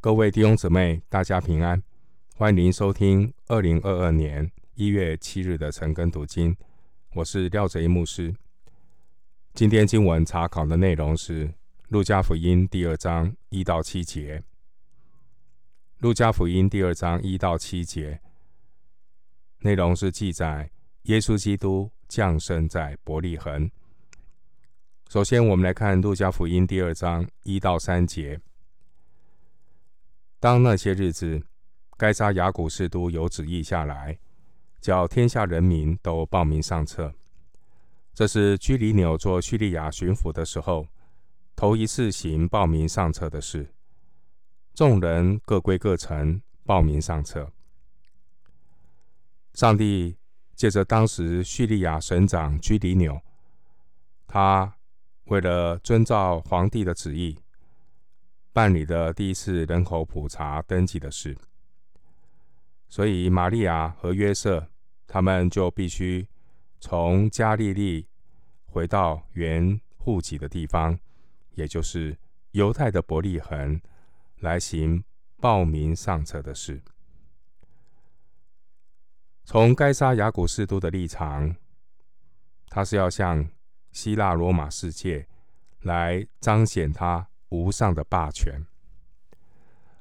各位弟兄姊妹，大家平安！欢迎您收听二零二二年一月七日的晨更读经。我是廖贼牧师。今天经文查考的内容是《路加福音》第二章一到七节。《路加福音》第二章一到七节内容是记载耶稣基督降生在伯利恒。首先，我们来看《路加福音》第二章一到三节。当那些日子，该撒亚古士都有旨意下来，叫天下人民都报名上册。这是居里纽做叙利亚巡抚的时候，头一次行报名上册的事。众人各归各城，报名上册。上帝借着当时叙利亚省长居里纽，他为了遵照皇帝的旨意。办理的第一次人口普查登记的事，所以玛利亚和约瑟他们就必须从加利利回到原户籍的地方，也就是犹太的伯利恒，来行报名上册的事。从该沙雅古士都的立场，他是要向希腊罗马世界来彰显他。无上的霸权，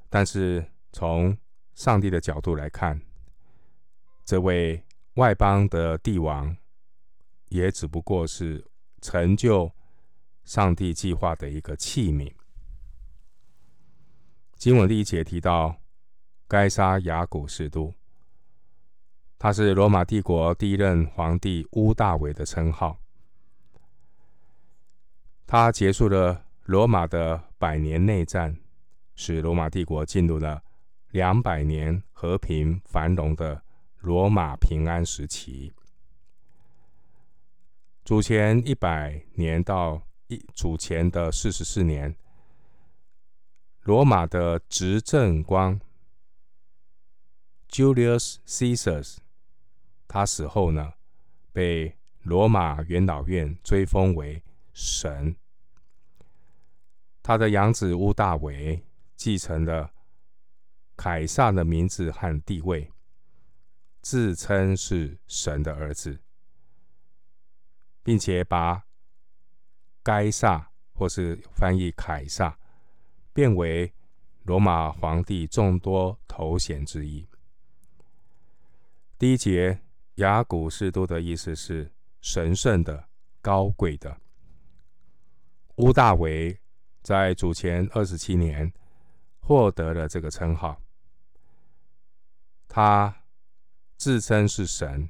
但是从上帝的角度来看，这位外邦的帝王也只不过是成就上帝计划的一个器皿。经文第一节提到该撒亚古士都，他是罗马帝国第一任皇帝屋大维的称号，他结束了。罗马的百年内战，使罗马帝国进入了两百年和平繁荣的罗马平安时期。主前一百年到一主前的四十四年，罗马的执政官 Julius Caesar，他死后呢，被罗马元老院追封为神。他的养子屋大维继承了凯撒的名字和地位，自称是神的儿子，并且把该撒或是翻译凯撒变为罗马皇帝众多头衔之一。第一节雅古士都的意思是神圣的、高贵的，屋大维。在主前二十七年，获得了这个称号。他自称是神，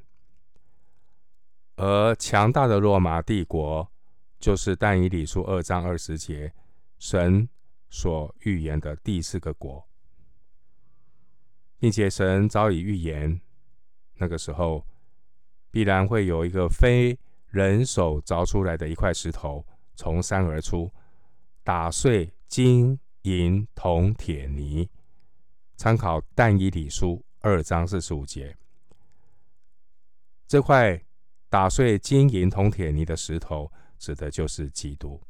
而强大的罗马帝国就是但以理书二章二十节神所预言的第四个国，并且神早已预言，那个时候必然会有一个非人手凿出来的一块石头从山而出。打碎金银铜铁泥，参考但以理书二章四十五节。这块打碎金银铜铁泥的石头，指的就是基督。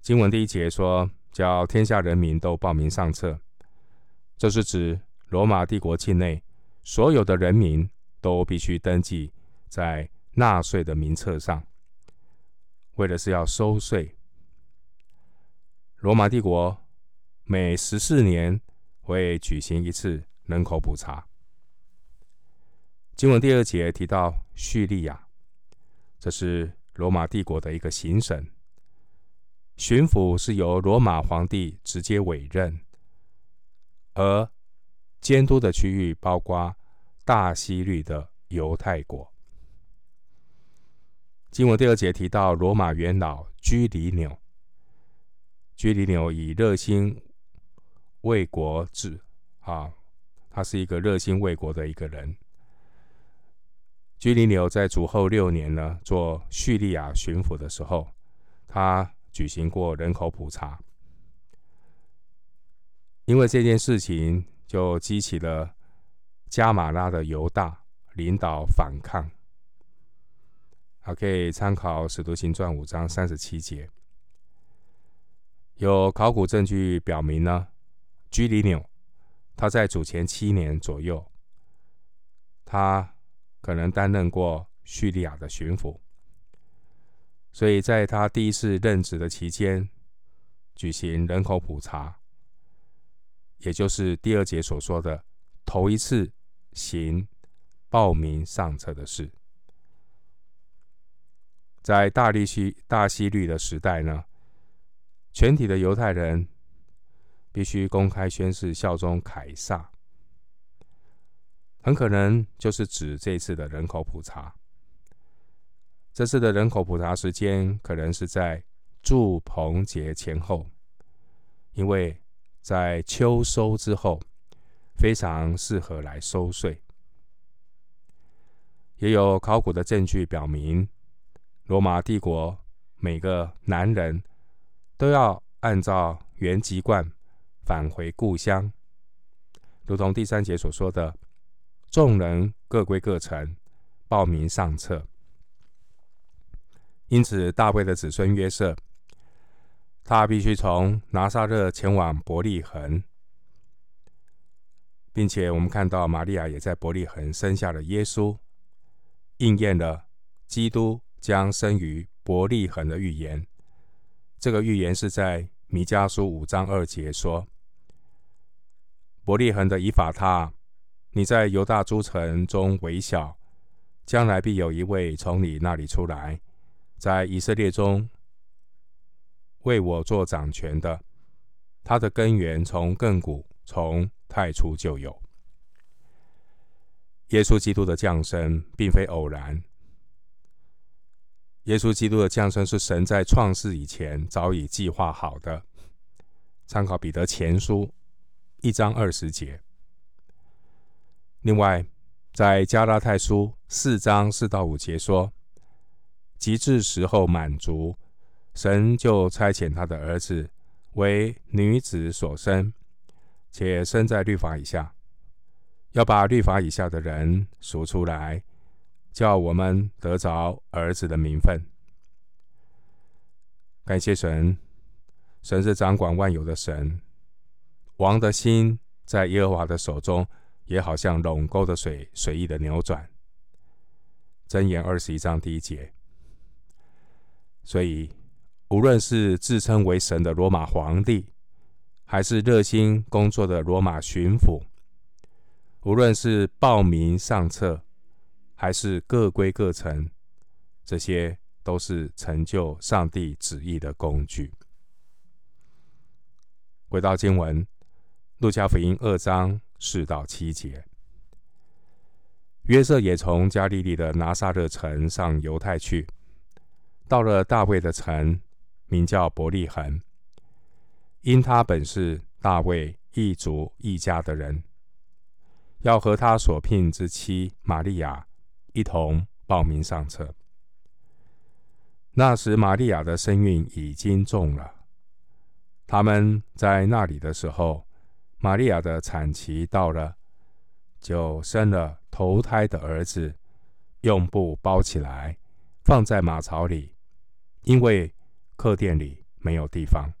经文第一节说，叫天下人民都报名上册，这是指罗马帝国境内所有的人民都必须登记在纳税的名册上。为的是要收税。罗马帝国每十四年会举行一次人口普查。经文第二节提到叙利亚，这是罗马帝国的一个行省，巡抚是由罗马皇帝直接委任，而监督的区域包括大西律的犹太国。经文第二节提到罗马元老居里纽，居里纽以热心为国志啊，他是一个热心为国的一个人。居里纽在主后六年呢，做叙利亚巡抚的时候，他举行过人口普查，因为这件事情就激起了加马拉的犹大领导反抗。还可以参考《使徒行传》五章三十七节。有考古证据表明呢，居里纽他在主前七年左右，他可能担任过叙利亚的巡抚，所以在他第一次任职的期间，举行人口普查，也就是第二节所说的头一次行报名上册的事。在大利西大希律的时代呢，全体的犹太人必须公开宣誓效忠凯撒，很可能就是指这次的人口普查。这次的人口普查时间可能是在祝棚节前后，因为在秋收之后，非常适合来收税。也有考古的证据表明。罗马帝国每个男人都要按照原籍贯返回故乡，如同第三节所说的，众人各归各城，报名上册。因此，大卫的子孙约瑟，他必须从拿撒勒前往伯利恒，并且我们看到玛利亚也在伯利恒生下了耶稣，应验了基督。将生于伯利恒的预言，这个预言是在米迦书五章二节说：“伯利恒的以法他，你在犹大诸城中微小，将来必有一位从你那里出来，在以色列中为我做掌权的。他的根源从亘古，从太初就有。”耶稣基督的降生并非偶然。耶稣基督的降生是神在创世以前早已计划好的。参考彼得前书一章二十节。另外，在加拉太书四章四到五节说：“及至时候满足，神就差遣他的儿子为女子所生，且生在律法以下，要把律法以下的人赎出来。”叫我们得着儿子的名分。感谢神，神是掌管万有的神。王的心在耶和华的手中，也好像陇沟的水，随意的扭转。箴言二十一章第一节。所以，无论是自称为神的罗马皇帝，还是热心工作的罗马巡抚，无论是报名上册。还是各归各城，这些都是成就上帝旨意的工具。回到经文，路加福音二章四到七节，约瑟也从加利利的拿撒勒城上犹太去，到了大卫的城，名叫伯利恒，因他本是大卫一族一家的人，要和他所聘之妻玛利亚。一同报名上车。那时，玛利亚的身孕已经重了。他们在那里的时候，玛利亚的产期到了，就生了头胎的儿子，用布包起来，放在马槽里，因为客店里没有地方。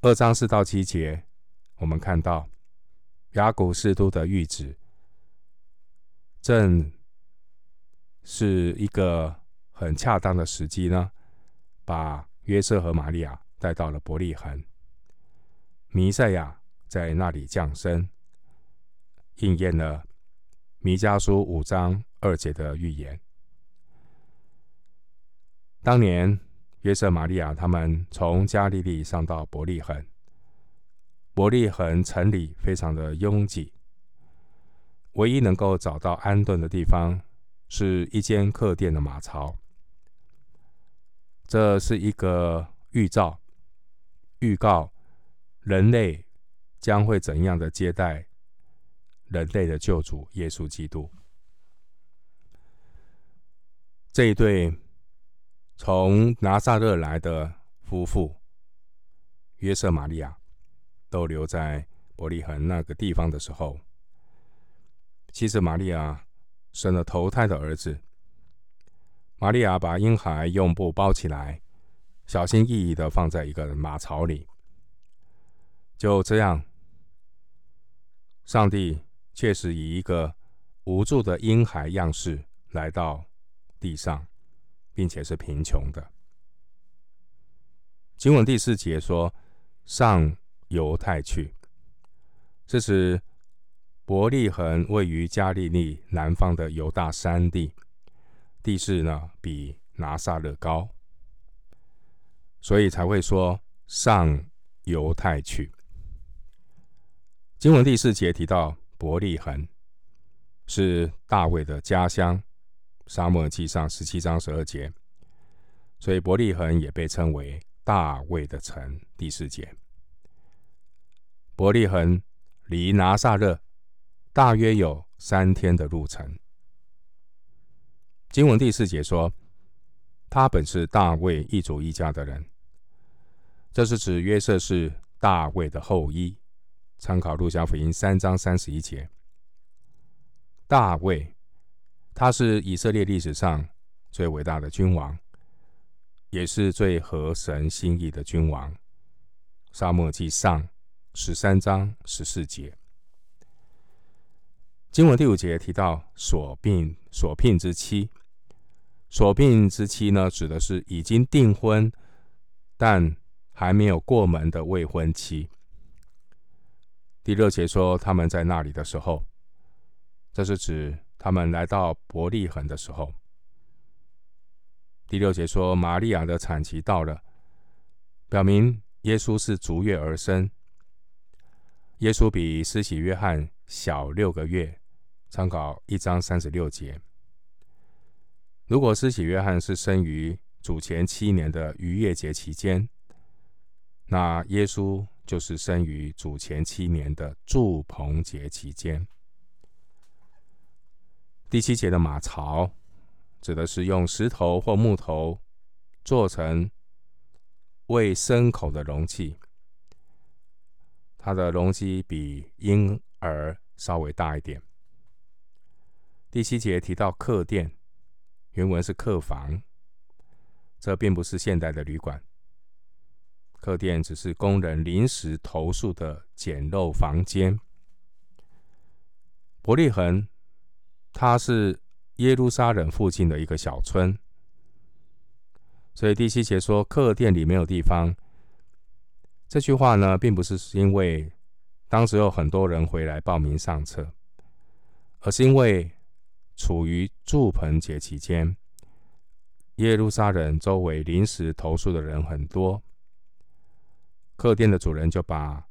二章四到七节，我们看到雅古士都的谕旨。正是一个很恰当的时机呢，把约瑟和玛利亚带到了伯利恒，弥赛亚在那里降生，应验了弥迦书五章二节的预言。当年约瑟、玛利亚他们从加利利上到伯利恒，伯利恒城里非常的拥挤。唯一能够找到安顿的地方，是一间客店的马槽。这是一个预兆，预告人类将会怎样的接待人类的救主耶稣基督。这一对从拿撒勒来的夫妇约瑟、玛利亚，都留在伯利恒那个地方的时候。妻子玛利亚生了头胎的儿子。玛利亚把婴孩用布包起来，小心翼翼的放在一个马槽里。就这样，上帝确实以一个无助的婴孩样式来到地上，并且是贫穷的。经文第四节说：“上犹太去。”这是伯利恒位于加利利南方的犹大山地，地势呢比拿撒勒高，所以才会说上犹太去。经文第四节提到伯利恒是大卫的家乡，撒母耳记上十七章十二节，所以伯利恒也被称为大卫的城。第四节，伯利恒离拿撒勒大约有三天的路程。经文第四节说，他本是大卫一族一家的人，这是指约瑟是大卫的后裔。参考路加福音三章三十一节，大卫，他是以色列历史上最伟大的君王，也是最合神心意的君王。沙漠记上十三章十四节，经文第五节提到所聘所聘之妻，所聘之妻呢，指的是已经订婚但还没有过门的未婚妻。第六节说他们在那里的时候，这是指他们来到伯利恒的时候。第六节说玛利亚的产期到了，表明耶稣是逐月而生。耶稣比施洗约翰小六个月，参考一章三十六节。如果施洗约翰是生于主前七年的逾越节期间，那耶稣。就是生于主前七年的祝棚节期间。第七节的马槽，指的是用石头或木头做成喂牲口的容器，它的容积比婴儿稍微大一点。第七节提到客店，原文是客房，这并不是现代的旅馆。客店只是工人临时投宿的简陋房间。伯利恒，它是耶路撒冷附近的一个小村，所以第七节说客店里没有地方。这句话呢，并不是因为当时有很多人回来报名上册，而是因为处于住棚节期间，耶路撒冷周围临时投宿的人很多。客店的主人就把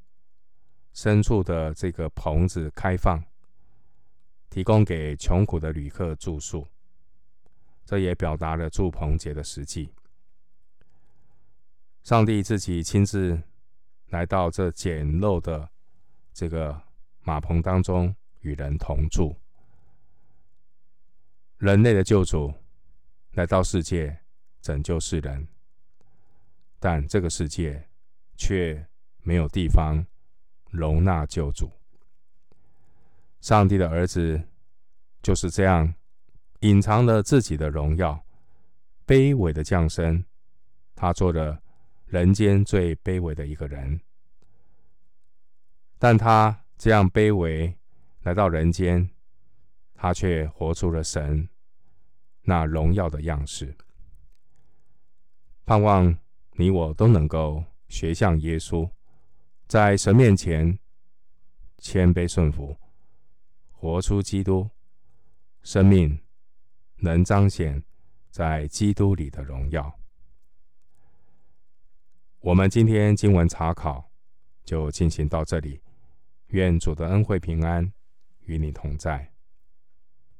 深处的这个棚子开放，提供给穷苦的旅客住宿。这也表达了住棚节的实际。上帝自己亲自来到这简陋的这个马棚当中，与人同住。人类的救主来到世界，拯救世人，但这个世界。却没有地方容纳救主。上帝的儿子就是这样隐藏了自己的荣耀，卑微的降生。他做了人间最卑微的一个人，但他这样卑微来到人间，他却活出了神那荣耀的样式。盼望你我都能够。学像耶稣，在神面前谦卑顺服，活出基督生命，能彰显在基督里的荣耀。我们今天经文查考就进行到这里，愿主的恩惠平安与你同在。